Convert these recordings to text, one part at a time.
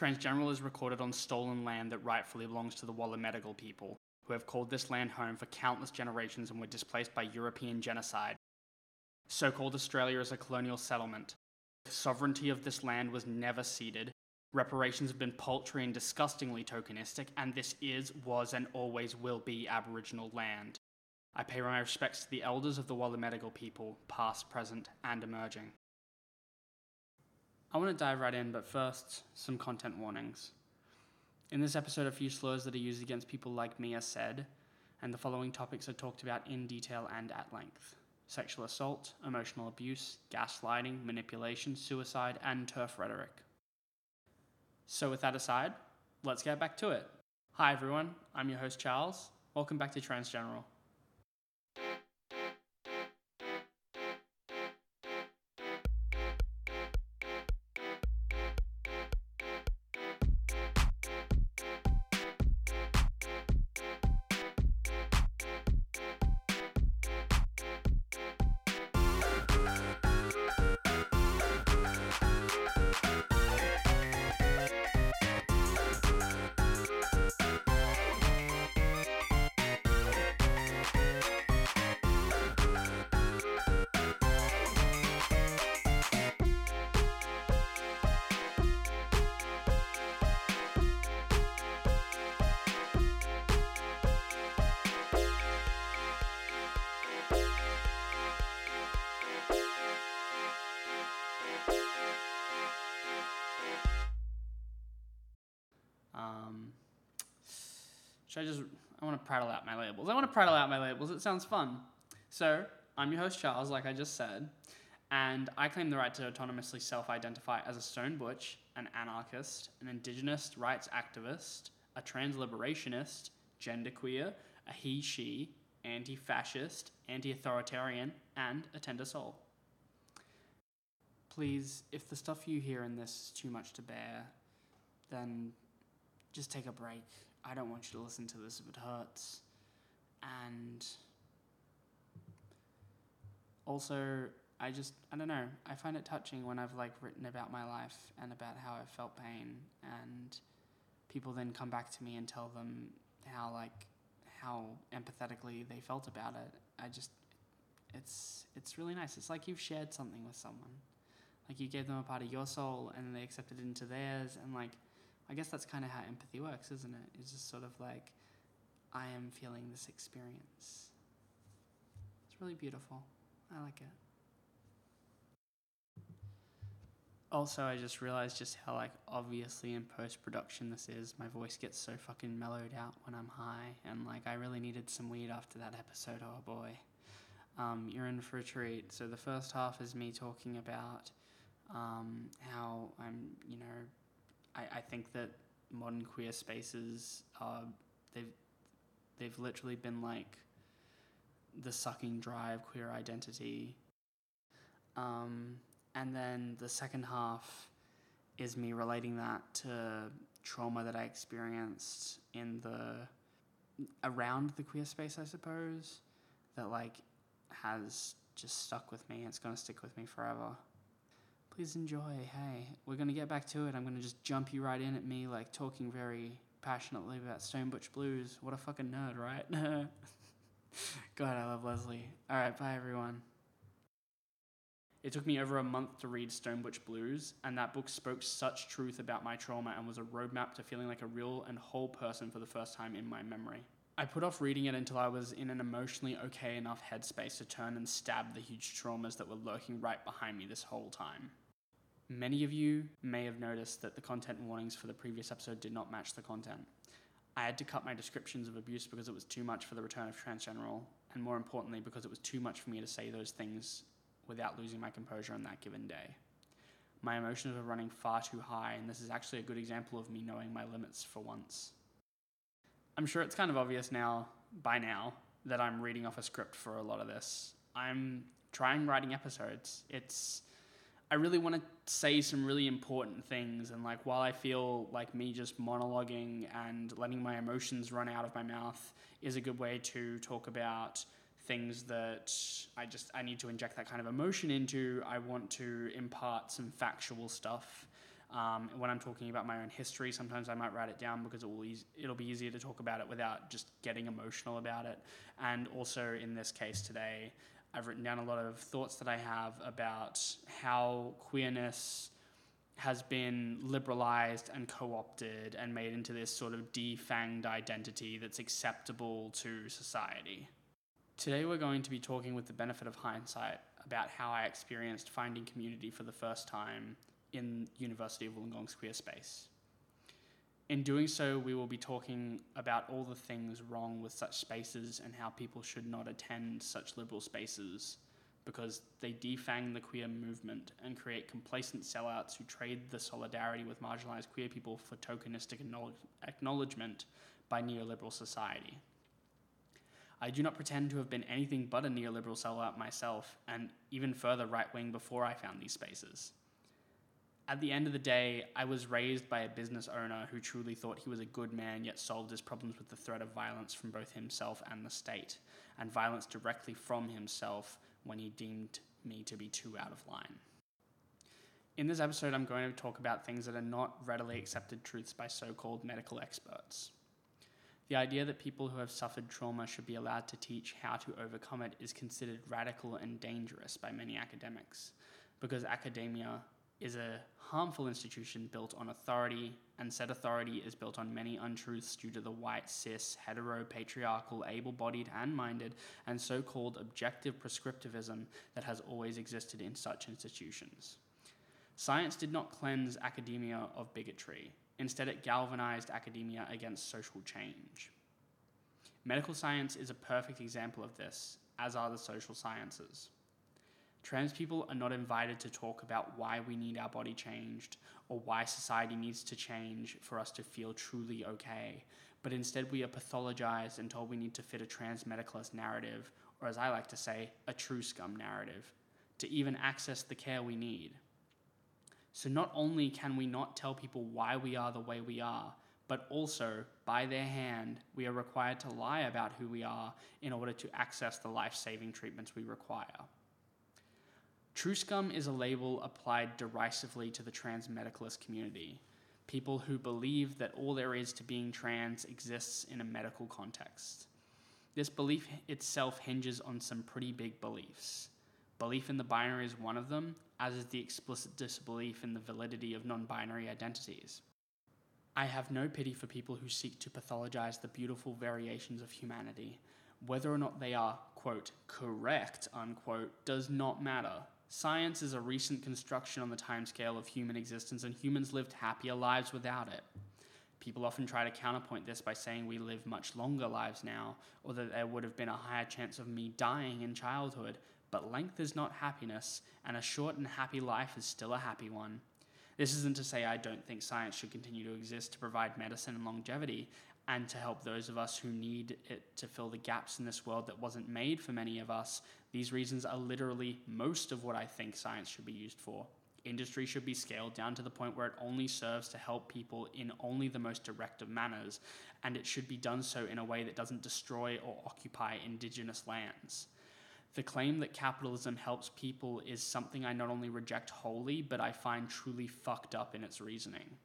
Transgeneral is recorded on stolen land that rightfully belongs to the Wallamedigal people, who have called this land home for countless generations and were displaced by European genocide. So called Australia is a colonial settlement. The sovereignty of this land was never ceded. Reparations have been paltry and disgustingly tokenistic, and this is, was, and always will be Aboriginal land. I pay my respects to the elders of the Wallamedigal people, past, present, and emerging. I want to dive right in, but first, some content warnings. In this episode, a few slurs that are used against people like me are said, and the following topics are talked about in detail and at length sexual assault, emotional abuse, gaslighting, manipulation, suicide, and TERF rhetoric. So, with that aside, let's get back to it. Hi, everyone. I'm your host, Charles. Welcome back to Transgeneral. Should I just? I want to prattle out my labels. I want to prattle out my labels. It sounds fun. So I'm your host Charles, like I just said, and I claim the right to autonomously self-identify as a stone butch, an anarchist, an indigenous rights activist, a trans liberationist, genderqueer, a he/she, anti-fascist, anti-authoritarian, and a tender soul. Please, if the stuff you hear in this is too much to bear, then just take a break. I don't want you to listen to this if it hurts. And also, I just, I don't know, I find it touching when I've like written about my life and about how I felt pain and people then come back to me and tell them how like how empathetically they felt about it. I just it's it's really nice. It's like you've shared something with someone. Like you gave them a part of your soul and they accepted it into theirs and like I guess that's kind of how empathy works, isn't it? It's just sort of like, I am feeling this experience. It's really beautiful. I like it. Also, I just realized just how like obviously in post production this is. My voice gets so fucking mellowed out when I'm high, and like I really needed some weed after that episode. Oh boy, um, you're in for a treat. So the first half is me talking about um, how I'm, you know, I, I think that modern queer spaces are they've they've literally been like the sucking dry of queer identity. Um, and then the second half is me relating that to trauma that I experienced in the around the queer space, I suppose, that like has just stuck with me. It's gonna stick with me forever please enjoy. Hey, we're going to get back to it. I'm going to just jump you right in at me, like talking very passionately about Stone Butch Blues. What a fucking nerd, right? God, I love Leslie. All right, bye everyone. It took me over a month to read Stone Butch Blues, and that book spoke such truth about my trauma and was a roadmap to feeling like a real and whole person for the first time in my memory. I put off reading it until I was in an emotionally okay enough headspace to turn and stab the huge traumas that were lurking right behind me this whole time. Many of you may have noticed that the content warnings for the previous episode did not match the content. I had to cut my descriptions of abuse because it was too much for the return of Transgeneral, and more importantly, because it was too much for me to say those things without losing my composure on that given day. My emotions were running far too high, and this is actually a good example of me knowing my limits for once. I'm sure it's kind of obvious now, by now, that I'm reading off a script for a lot of this. I'm trying writing episodes. It's I really want to say some really important things. And like, while I feel like me just monologuing and letting my emotions run out of my mouth is a good way to talk about things that I just I need to inject that kind of emotion into. I want to impart some factual stuff Um, when I'm talking about my own history, sometimes I might write it down because it will eas- it'll be easier to talk about it without just getting emotional about it. And also in this case today, I've written down a lot of thoughts that I have about how queerness has been liberalized and co opted and made into this sort of defanged identity that's acceptable to society. Today, we're going to be talking with the benefit of hindsight about how I experienced finding community for the first time in University of Wollongong's queer space. In doing so, we will be talking about all the things wrong with such spaces and how people should not attend such liberal spaces because they defang the queer movement and create complacent sellouts who trade the solidarity with marginalized queer people for tokenistic acknowledgement by neoliberal society. I do not pretend to have been anything but a neoliberal sellout myself, and even further right wing before I found these spaces. At the end of the day, I was raised by a business owner who truly thought he was a good man, yet solved his problems with the threat of violence from both himself and the state, and violence directly from himself when he deemed me to be too out of line. In this episode, I'm going to talk about things that are not readily accepted truths by so called medical experts. The idea that people who have suffered trauma should be allowed to teach how to overcome it is considered radical and dangerous by many academics, because academia is a harmful institution built on authority, and said authority is built on many untruths due to the white, cis, hetero, patriarchal, able bodied, and minded, and so called objective prescriptivism that has always existed in such institutions. Science did not cleanse academia of bigotry, instead, it galvanized academia against social change. Medical science is a perfect example of this, as are the social sciences. Trans people are not invited to talk about why we need our body changed or why society needs to change for us to feel truly okay, but instead we are pathologized and told we need to fit a trans medicalist narrative, or as I like to say, a truscum narrative, to even access the care we need. So not only can we not tell people why we are the way we are, but also, by their hand, we are required to lie about who we are in order to access the life saving treatments we require. Truscum is a label applied derisively to the trans medicalist community, people who believe that all there is to being trans exists in a medical context. This belief itself hinges on some pretty big beliefs. Belief in the binary is one of them, as is the explicit disbelief in the validity of non binary identities. I have no pity for people who seek to pathologize the beautiful variations of humanity. Whether or not they are, quote, correct, unquote, does not matter. Science is a recent construction on the timescale of human existence, and humans lived happier lives without it. People often try to counterpoint this by saying we live much longer lives now, or that there would have been a higher chance of me dying in childhood, but length is not happiness, and a short and happy life is still a happy one. This isn't to say I don't think science should continue to exist to provide medicine and longevity, and to help those of us who need it to fill the gaps in this world that wasn't made for many of us. These reasons are literally most of what I think science should be used for. Industry should be scaled down to the point where it only serves to help people in only the most direct of manners, and it should be done so in a way that doesn't destroy or occupy indigenous lands. The claim that capitalism helps people is something I not only reject wholly, but I find truly fucked up in its reasoning.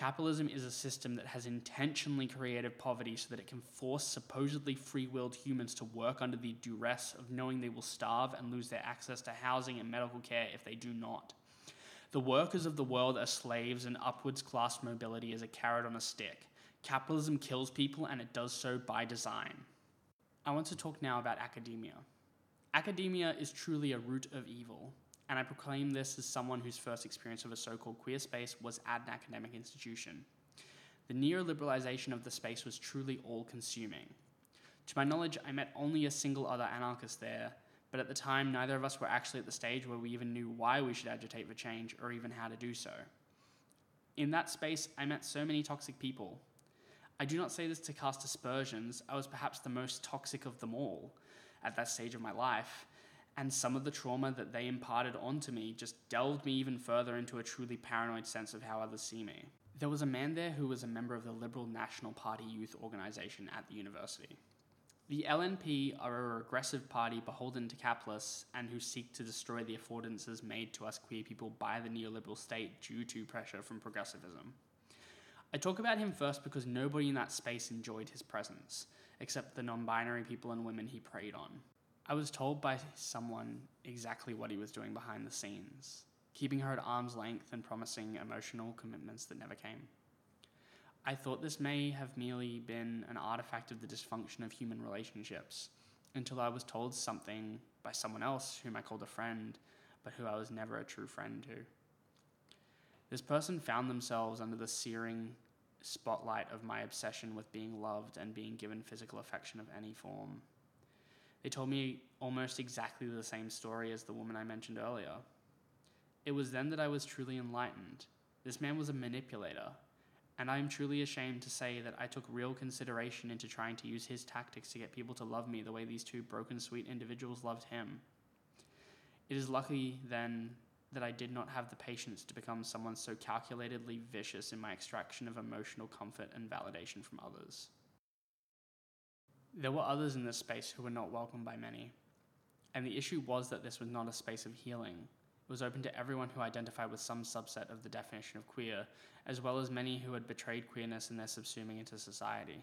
Capitalism is a system that has intentionally created poverty so that it can force supposedly free willed humans to work under the duress of knowing they will starve and lose their access to housing and medical care if they do not. The workers of the world are slaves, and upwards class mobility is a carrot on a stick. Capitalism kills people, and it does so by design. I want to talk now about academia. Academia is truly a root of evil and I proclaim this as someone whose first experience of a so called queer space was at an academic institution. The neoliberalization of the space was truly all consuming. To my knowledge, I met only a single other anarchist there, but at the time, neither of us were actually at the stage where we even knew why we should agitate for change or even how to do so. In that space, I met so many toxic people. I do not say this to cast aspersions, I was perhaps the most toxic of them all at that stage of my life, and some of the trauma that they imparted onto me just delved me even further into a truly paranoid sense of how others see me. There was a man there who was a member of the Liberal National Party youth organization at the university. The LNP are a regressive party beholden to capitalists and who seek to destroy the affordances made to us queer people by the neoliberal state due to pressure from progressivism. I talk about him first because nobody in that space enjoyed his presence, except the non binary people and women he preyed on. I was told by someone exactly what he was doing behind the scenes, keeping her at arm's length and promising emotional commitments that never came. I thought this may have merely been an artifact of the dysfunction of human relationships until I was told something by someone else whom I called a friend, but who I was never a true friend to. This person found themselves under the searing spotlight of my obsession with being loved and being given physical affection of any form. They told me almost exactly the same story as the woman I mentioned earlier. It was then that I was truly enlightened. This man was a manipulator, and I am truly ashamed to say that I took real consideration into trying to use his tactics to get people to love me the way these two broken, sweet individuals loved him. It is lucky, then, that I did not have the patience to become someone so calculatedly vicious in my extraction of emotional comfort and validation from others. There were others in this space who were not welcomed by many, and the issue was that this was not a space of healing, It was open to everyone who identified with some subset of the definition of queer, as well as many who had betrayed queerness in their subsuming into society.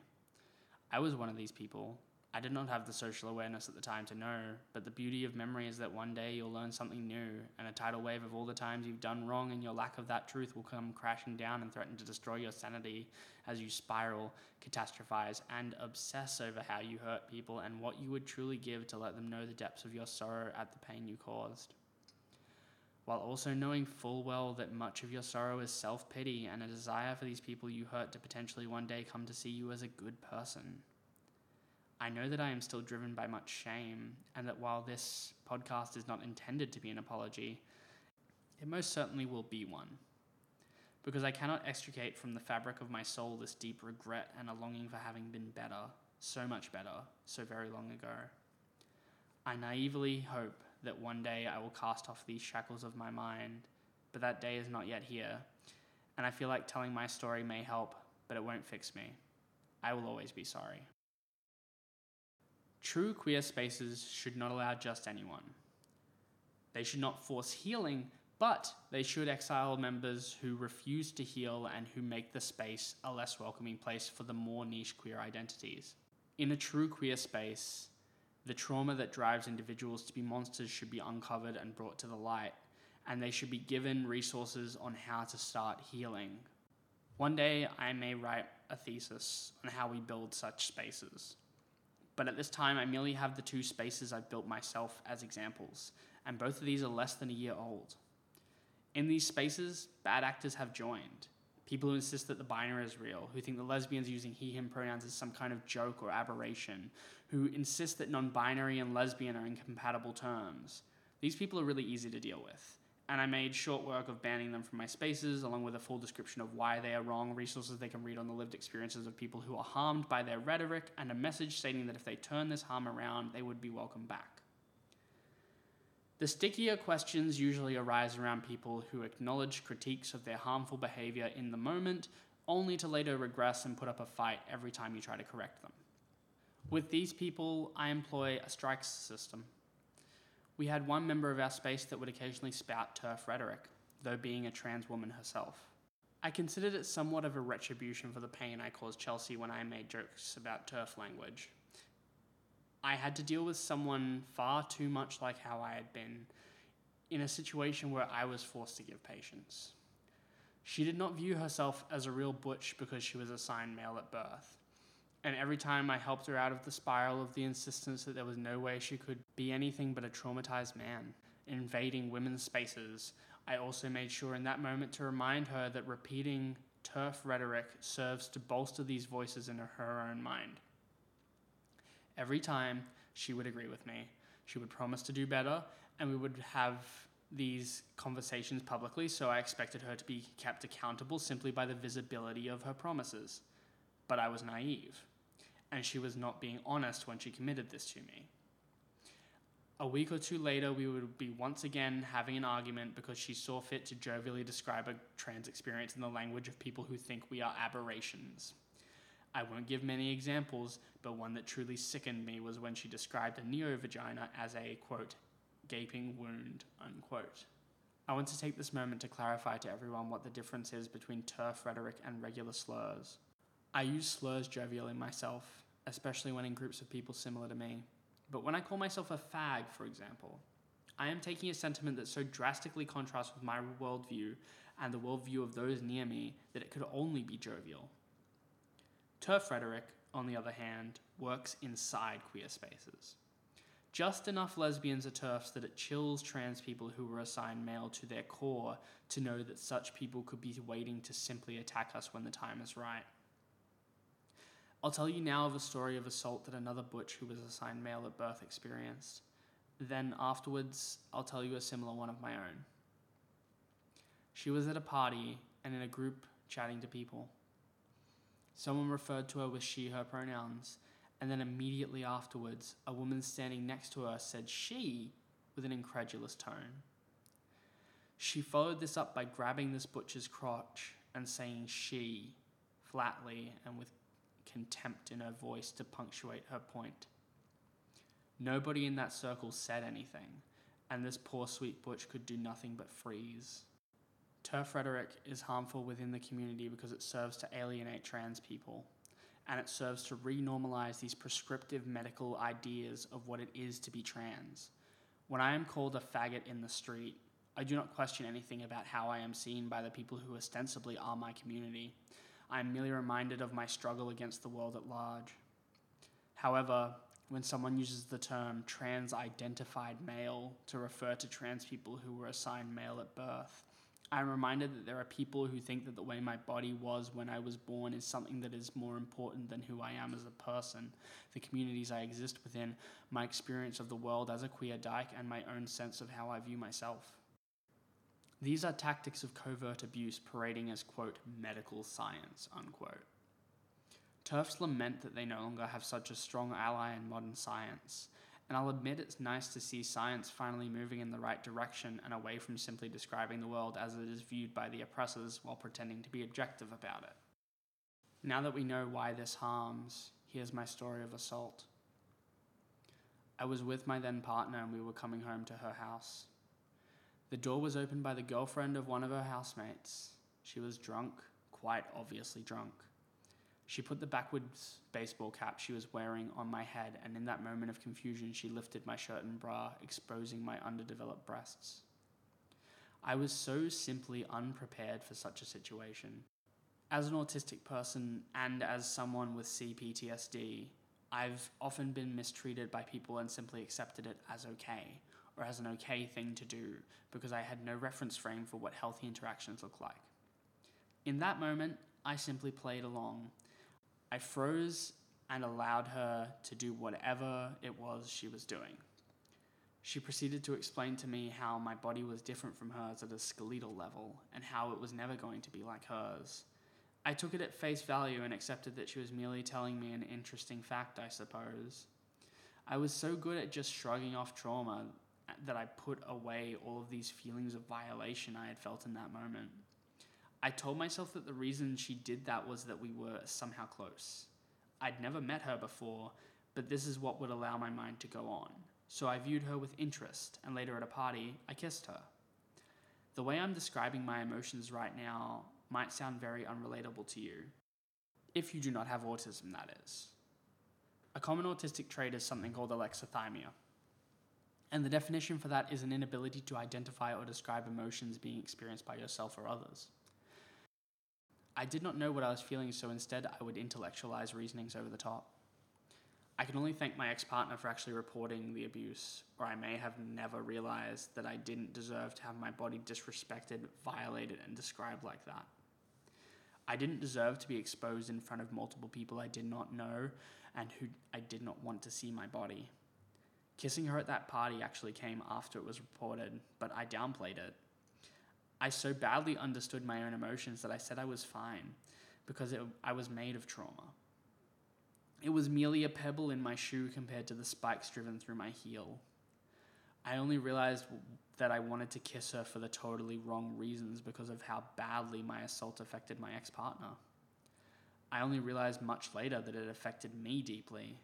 I was one of these people. I did not have the social awareness at the time to know, but the beauty of memory is that one day you'll learn something new, and a tidal wave of all the times you've done wrong and your lack of that truth will come crashing down and threaten to destroy your sanity as you spiral, catastrophize, and obsess over how you hurt people and what you would truly give to let them know the depths of your sorrow at the pain you caused while also knowing full well that much of your sorrow is self pity and a desire for these people you hurt to potentially one day come to see you as a good person. I know that I am still driven by much shame, and that while this podcast is not intended to be an apology, it most certainly will be one. Because I cannot extricate from the fabric of my soul this deep regret and a longing for having been better, so much better, so very long ago. I naively hope that one day I will cast off these shackles of my mind, but that day is not yet here. And I feel like telling my story may help, but it won't fix me. I will always be sorry. True queer spaces should not allow just anyone. They should not force healing, but they should exile members who refuse to heal and who make the space a less welcoming place for the more niche queer identities. In a true queer space, the trauma that drives individuals to be monsters should be uncovered and brought to the light, and they should be given resources on how to start healing. One day I may write a thesis on how we build such spaces. But at this time, I merely have the two spaces I've built myself as examples, and both of these are less than a year old. In these spaces, bad actors have joined. People who insist that the binary is real, who think the lesbians using he, him pronouns is some kind of joke or aberration, who insist that non binary and lesbian are incompatible terms. These people are really easy to deal with. And I made short work of banning them from my spaces, along with a full description of why they are wrong, resources they can read on the lived experiences of people who are harmed by their rhetoric, and a message stating that if they turn this harm around, they would be welcome back. The stickier questions usually arise around people who acknowledge critiques of their harmful behavior in the moment, only to later regress and put up a fight every time you try to correct them. With these people, I employ a strikes system. We had one member of our space that would occasionally spout TERF rhetoric, though being a trans woman herself. I considered it somewhat of a retribution for the pain I caused Chelsea when I made jokes about TERF language. I had to deal with someone far too much like how I had been in a situation where I was forced to give patience. She did not view herself as a real butch because she was assigned male at birth. And every time I helped her out of the spiral of the insistence that there was no way she could be anything but a traumatized man, invading women's spaces, I also made sure in that moment to remind her that repeating TERF rhetoric serves to bolster these voices in her own mind. Every time she would agree with me, she would promise to do better, and we would have these conversations publicly, so I expected her to be kept accountable simply by the visibility of her promises. But I was naive, and she was not being honest when she committed this to me. A week or two later, we would be once again having an argument because she saw fit to jovially describe a trans experience in the language of people who think we are aberrations. I won't give many examples, but one that truly sickened me was when she described a neo vagina as a quote, gaping wound, unquote. I want to take this moment to clarify to everyone what the difference is between TERF rhetoric and regular slurs. I use slurs jovially myself, especially when in groups of people similar to me. But when I call myself a fag, for example, I am taking a sentiment that so drastically contrasts with my worldview and the worldview of those near me that it could only be jovial. TERF rhetoric, on the other hand, works inside queer spaces. Just enough lesbians are TERFs that it chills trans people who were assigned male to their core to know that such people could be waiting to simply attack us when the time is right. I'll tell you now of a story of assault that another butch who was assigned male at birth experienced. Then afterwards, I'll tell you a similar one of my own. She was at a party and in a group chatting to people. Someone referred to her with she, her pronouns, and then immediately afterwards, a woman standing next to her said she with an incredulous tone. She followed this up by grabbing this butcher's crotch and saying she flatly and with contempt in her voice to punctuate her point. Nobody in that circle said anything, and this poor sweet butch could do nothing but freeze. TERF rhetoric is harmful within the community because it serves to alienate trans people, and it serves to renormalize these prescriptive medical ideas of what it is to be trans. When I am called a faggot in the street, I do not question anything about how I am seen by the people who ostensibly are my community. I am merely reminded of my struggle against the world at large. However, when someone uses the term trans identified male to refer to trans people who were assigned male at birth, I'm reminded that there are people who think that the way my body was when I was born is something that is more important than who I am as a person, the communities I exist within, my experience of the world as a queer dyke, and my own sense of how I view myself. These are tactics of covert abuse parading as, quote, medical science, unquote. TERFs lament that they no longer have such a strong ally in modern science, and I'll admit it's nice to see science finally moving in the right direction and away from simply describing the world as it is viewed by the oppressors while pretending to be objective about it. Now that we know why this harms, here's my story of assault. I was with my then partner and we were coming home to her house. The door was opened by the girlfriend of one of her housemates. She was drunk, quite obviously drunk. She put the backwards baseball cap she was wearing on my head, and in that moment of confusion, she lifted my shirt and bra, exposing my underdeveloped breasts. I was so simply unprepared for such a situation. As an autistic person and as someone with CPTSD, I've often been mistreated by people and simply accepted it as okay, or as an okay thing to do, because I had no reference frame for what healthy interactions look like. In that moment, I simply played along I froze and allowed her to do whatever it was she was doing. She proceeded to explain to me how my body was different from hers at a skeletal level and how it was never going to be like hers. I took it at face value and accepted that she was merely telling me an interesting fact, I suppose. I was so good at just shrugging off trauma that I put away all of these feelings of violation I had felt in that moment. I told myself that the reason she did that was that we were somehow close. I'd never met her before, but this is what would allow my mind to go on. So I viewed her with interest, and later at a party, I kissed her. The way I'm describing my emotions right now might sound very unrelatable to you. If you do not have autism, that is. A common autistic trait is something called alexithymia. And the definition for that is an inability to identify or describe emotions being experienced by yourself or others. I did not know what I was feeling, so instead I would intellectualize reasonings over the top. I can only thank my ex partner for actually reporting the abuse, or I may have never realized that I didn't deserve to have my body disrespected, violated, and described like that. I didn't deserve to be exposed in front of multiple people I did not know and who I did not want to see my body. Kissing her at that party actually came after it was reported, but I downplayed it I so badly understood my own emotions that I said I was fine because it, I was made of trauma. It was merely a pebble in my shoe compared to the spikes driven through my heel. I only realized that I wanted to kiss her for the totally wrong reasons because of how badly my assault affected my ex partner. I I only realized much later that it affected me deeply.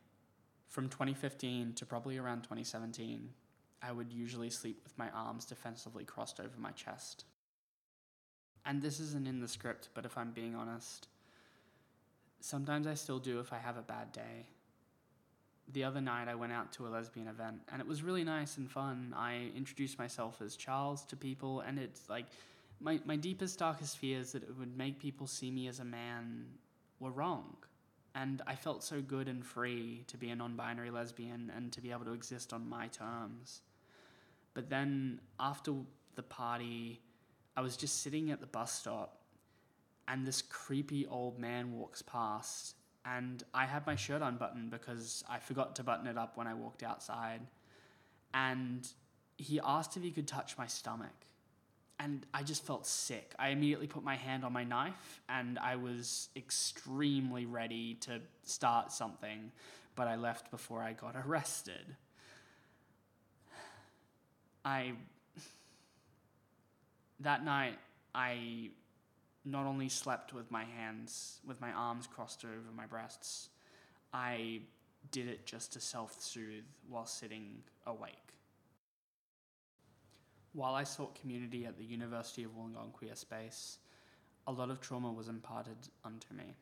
From 2015 to probably around 2017, I would usually sleep with my arms defensively crossed over my chest. And this isn't in the script, but if I'm being honest, sometimes I still do if I have a bad day. The other night, I went out to a lesbian event, and it was really nice and fun. I introduced myself as Charles to people, and it's like my, my deepest, darkest fears that it would make people see me as a man were wrong. And I felt so good and free to be a non binary lesbian and to be able to exist on my terms. But then after the party, I was just sitting at the bus stop and this creepy old man walks past and I had my shirt unbuttoned because I forgot to button it up when I walked outside. And he asked if he could touch my stomach. And I just felt sick. I immediately put my hand on my knife and I was extremely ready to start something, but I left before I got arrested. I that night I not only slept with my hands with my arms crossed over my breasts, I did it just to self-soothe while sitting awake. While I sought community at the University of Wollongong Queer Space, a lot of trauma was imparted unto me.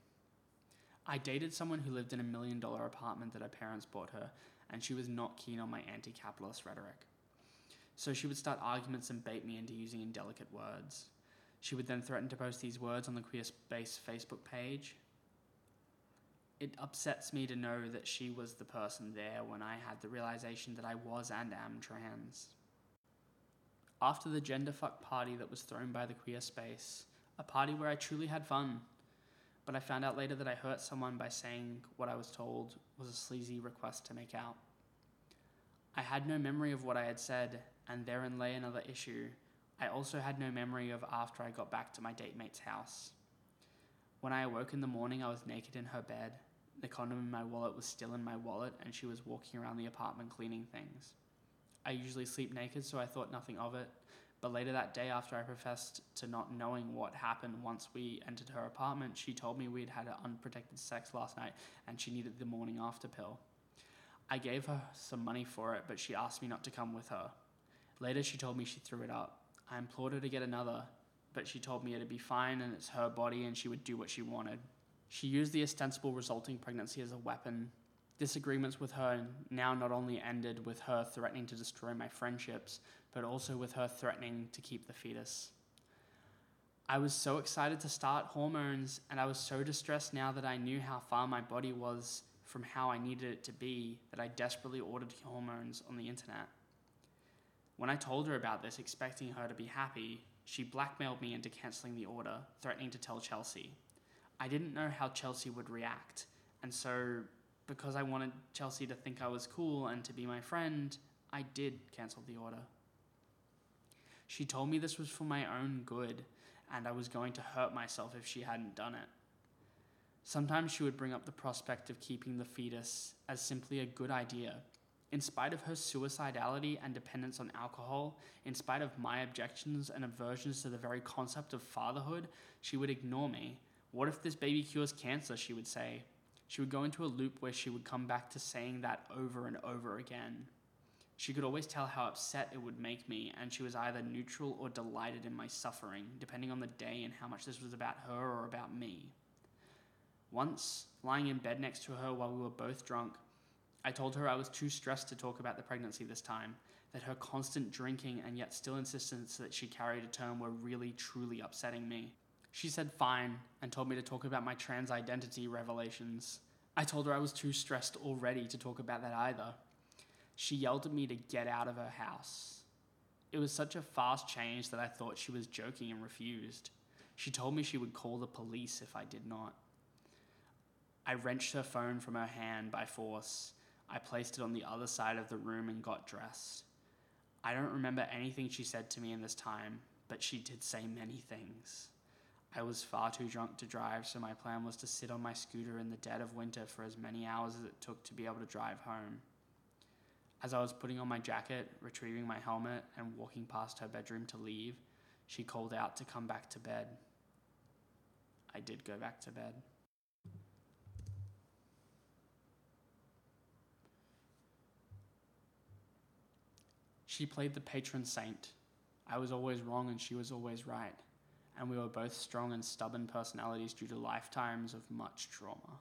I dated someone who lived in a million dollar apartment that her parents bought her, and she was not keen on my anti capitalist rhetoric. So she would start arguments and bait me into using indelicate words. She would then threaten to post these words on the Queer Space Facebook page. It upsets me to know that she was the person there when I had the realization that I was and am trans. After the genderfuck party that was thrown by the Queer Space, a party where I truly had fun, but I found out later that I hurt someone by saying what I was told was a sleazy request to make out. I had no memory of what I had said, and therein lay another issue. I also had no memory of after I got back to my date mate's house. When I awoke in the morning, I was naked in her bed. The condom in my wallet was still in my wallet, and she was walking around the apartment cleaning things. I usually sleep naked, so I thought nothing of it. But later that day, after I professed to not knowing what happened once we entered her apartment, she told me we'd had unprotected sex last night and she needed the morning after pill. I gave her some money for it, but she asked me not to come with her. Later, she told me she threw it up. I implored her to get another, but she told me it'd be fine and it's her body and she would do what she wanted. She used the ostensible resulting pregnancy as a weapon. Disagreements with her now not only ended with her threatening to destroy my friendships, but also with her threatening to keep the fetus. I was so excited to start hormones, and I was so distressed now that I knew how far my body was from how I needed it to be that I desperately ordered hormones on the internet. When I told her about this, expecting her to be happy, she blackmailed me into cancelling the order, threatening to tell Chelsea. I didn't know how Chelsea would react, and so because I wanted Chelsea to think I was cool and to be my friend, I did cancel the order. She told me this was for my own good, and I was going to hurt myself if she hadn't done it. Sometimes she would bring up the prospect of keeping the fetus as simply a good idea in spite of her suicidality and dependence on alcohol, in spite of my objections and aversions to the very concept of fatherhood, she would ignore me. What if this baby cures cancer? She would say. She would go into a loop where she would come back to saying that over and over again. She could always tell how upset it would make me, and she was either neutral or delighted in my suffering, depending on the day and how much this was about her or about me. Once, lying in bed next to her while we were both drunk, I told her I was too stressed to talk about the pregnancy this time, that her constant drinking and yet still insistence that she carried a term were really truly upsetting me. She said fine and told me to talk about my trans identity revelations. I told her I was too stressed already to talk about that either. She yelled at me to get out of her house. It was such a fast change that I thought she was joking and refused. She told me she would call the police if I did not. I wrenched her phone from her hand by force I placed it on the other side of the room and got dressed. I don't remember anything she said to me in this time, but she did say many things. I was far too drunk to drive, so my plan was to sit on my scooter in the dead of winter for as many hours as it took to be able to drive home. As I was putting on my jacket, retrieving my helmet, and walking past her bedroom to leave, she called out to come back to bed. I did go back to bed. She played the patron saint. I was always wrong and she was always right. And we were both strong and stubborn personalities due to lifetimes of much trauma.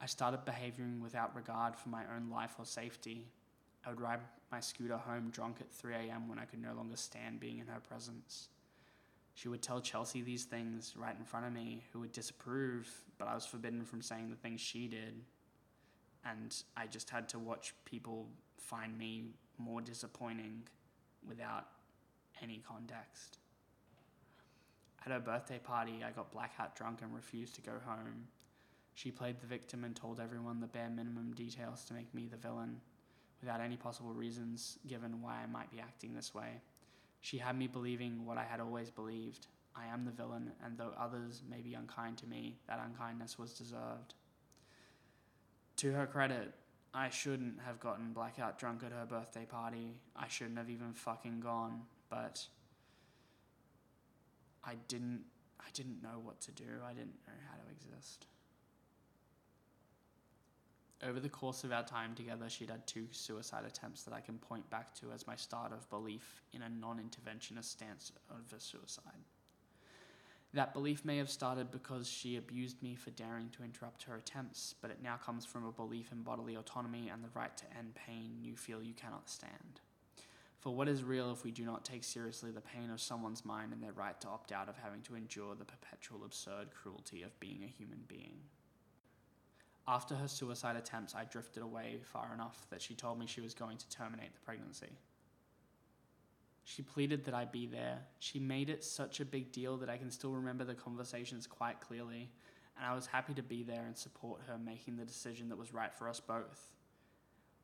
I started behaving without regard for my own life or safety. I would ride my scooter home drunk at 3 a.m. when I could no longer stand being in her presence. She would tell Chelsea these things right in front of me, who would disapprove, but I was forbidden from saying the things she did. And I just had to watch people find me more disappointing without any context. At her birthday party, I got blackout drunk and refused to go home. She played the victim and told everyone the bare minimum details to make me the villain, without any possible reasons given why I might be acting this way. She had me believing what I had always believed I am the villain, and though others may be unkind to me, that unkindness was deserved. To her credit, I shouldn't have gotten blackout drunk at her birthday party. I shouldn't have even fucking gone, but I didn't I didn't know what to do. I didn't know how to exist. Over the course of our time together, she'd had two suicide attempts that I can point back to as my start of belief in a non interventionist stance over suicide. That belief may have started because she abused me for daring to interrupt her attempts, but it now comes from a belief in bodily autonomy and the right to end pain you feel you cannot stand. For what is real if we do not take seriously the pain of someone's mind and their right to opt out of having to endure the perpetual absurd cruelty of being a human being? After her suicide attempts, I drifted away far enough that she told me she was going to terminate the pregnancy. She pleaded that I be there. She made it such a big deal that I can still remember the conversations quite clearly, and I was happy to be there and support her making the decision that was right for us both.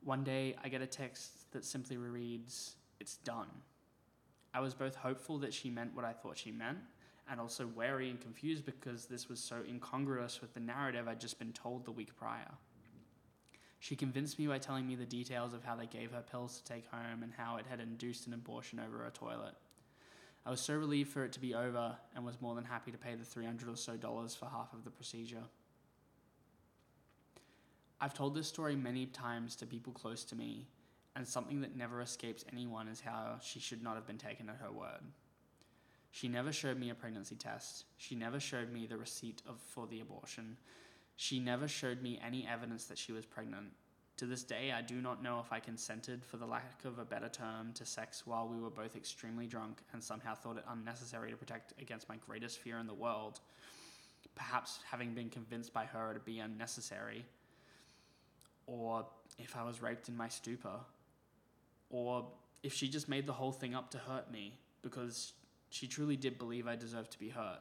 One day, I get a text that simply reads, It's done. I was both hopeful that she meant what I thought she meant, and also wary and confused because this was so incongruous with the narrative I'd just been told the week prior. She convinced me by telling me the details of how they gave her pills to take home and how it had induced an abortion over a toilet. I was so relieved for it to be over and was more than happy to pay the 300 or so dollars for half of the procedure. I've told this story many times to people close to me, and something that never escapes anyone is how she should not have been taken at her word. She never showed me a pregnancy test. She never showed me the receipt of, for the abortion. She never showed me any evidence that she was pregnant. To this day, I do not know if I consented, for the lack of a better term, to sex while we were both extremely drunk and somehow thought it unnecessary to protect against my greatest fear in the world. Perhaps having been convinced by her to be unnecessary. Or if I was raped in my stupor. Or if she just made the whole thing up to hurt me because she truly did believe I deserved to be hurt.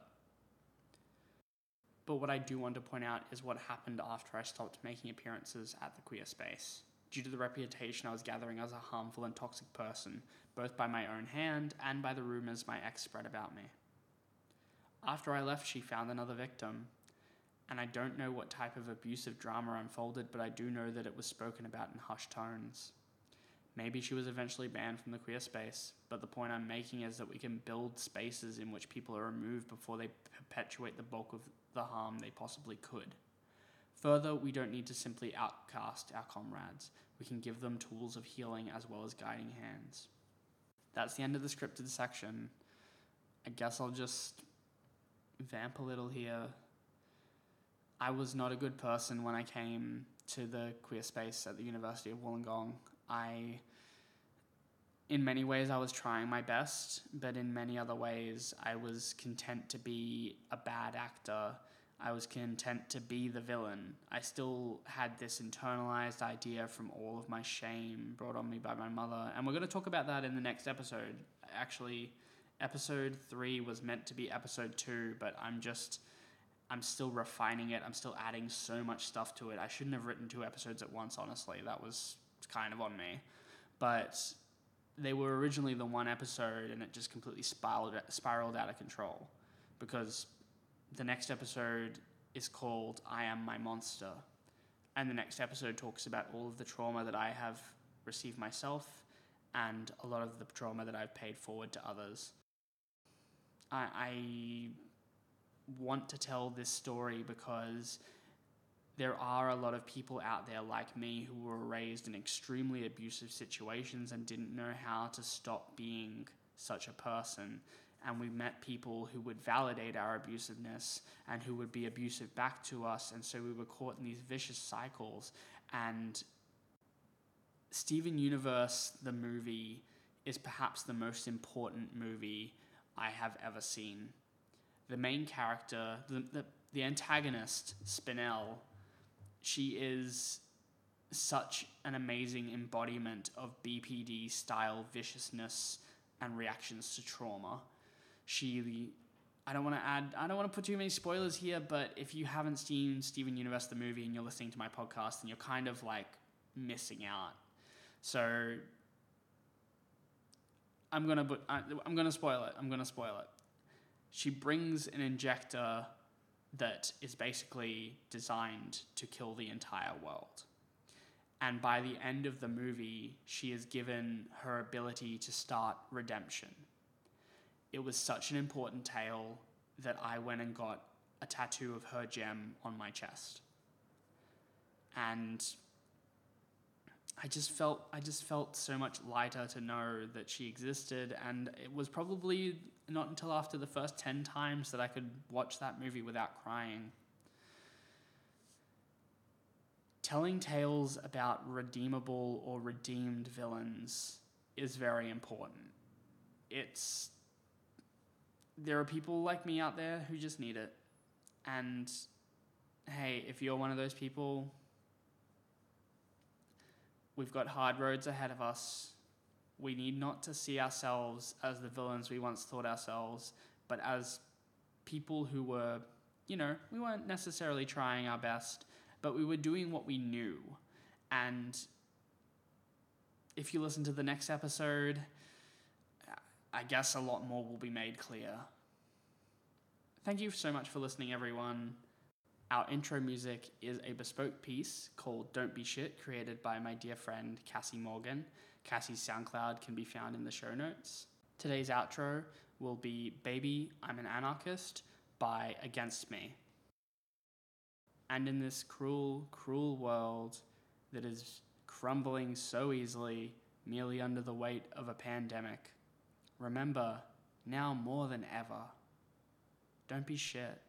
But what I do want to point out is what happened after I stopped making appearances at the queer space. Due to the reputation I was gathering as a harmful and toxic person, both by my own hand and by the rumors my ex spread about me. After I left, she found another victim, and I don't know what type of abusive drama unfolded, but I do know that it was spoken about in hushed tones. Maybe she was eventually banned from the queer space, but the point I'm making is that we can build spaces in which people are removed before they perpetuate the bulk of the harm they possibly could. Further, we don't need to simply outcast our comrades. We can give them tools of healing as well as guiding hands. That's the end of the scripted section. I guess I'll just vamp a little here. I was not a good person when I came to the queer space at the University of Wollongong. I, in many ways, I was trying my best, but in many other ways, I was content to be a bad actor. I was content to be the villain. I still had this internalized idea from all of my shame brought on me by my mother. And we're going to talk about that in the next episode. Actually, episode three was meant to be episode two, but I'm just. I'm still refining it. I'm still adding so much stuff to it. I shouldn't have written two episodes at once, honestly. That was kind of on me. But they were originally the one episode and it just completely spiraled, spiraled out of control because the next episode is called I Am My Monster. And the next episode talks about all of the trauma that I have received myself and a lot of the trauma that I've paid forward to others. I, I want to tell this story because there are a lot of people out there like me who were raised in extremely abusive situations and didn't know how to stop being such a person. And we met people who would validate our abusiveness and who would be abusive back to us. And so we were caught in these vicious cycles. And Steven Universe, the movie, is perhaps the most important movie I have ever seen. The main character, the, the, the antagonist, Spinel, she is such an amazing embodiment of BPD style viciousness and reactions to trauma. She, I don't want to add, I don't want to put too many spoilers here, but if you haven't seen Steven Universe the movie and you're listening to my podcast, then you're kind of like missing out. So I'm gonna, but I'm gonna spoil it. I'm gonna spoil it. She brings an injector that is basically designed to kill the entire world. And by the end of the movie, she is given her ability to start redemption. It was such an important tale that I went and got a tattoo of her gem on my chest. And I just felt I just felt so much lighter to know that she existed and it was probably not until after the first 10 times that I could watch that movie without crying. Telling tales about redeemable or redeemed villains is very important. It's there are people like me out there who just need it. And hey, if you're one of those people, we've got hard roads ahead of us we need not to see ourselves as the villains we once thought ourselves, but as people who were, you know, we weren't necessarily trying our best, but we were doing what we knew. And if you listen to the next episode, I guess a lot more will be made clear. Thank you so much for listening, everyone. Our intro music is a bespoke piece called Don't Be Shit, created by my dear friend Cassie Morgan. Cassie's SoundCloud can be found in the show notes. Today's outro will be Baby, I'm an Anarchist by Against Me. And in this cruel, cruel world that is crumbling so easily merely under the weight of a pandemic, remember, now more than ever, don't be shit.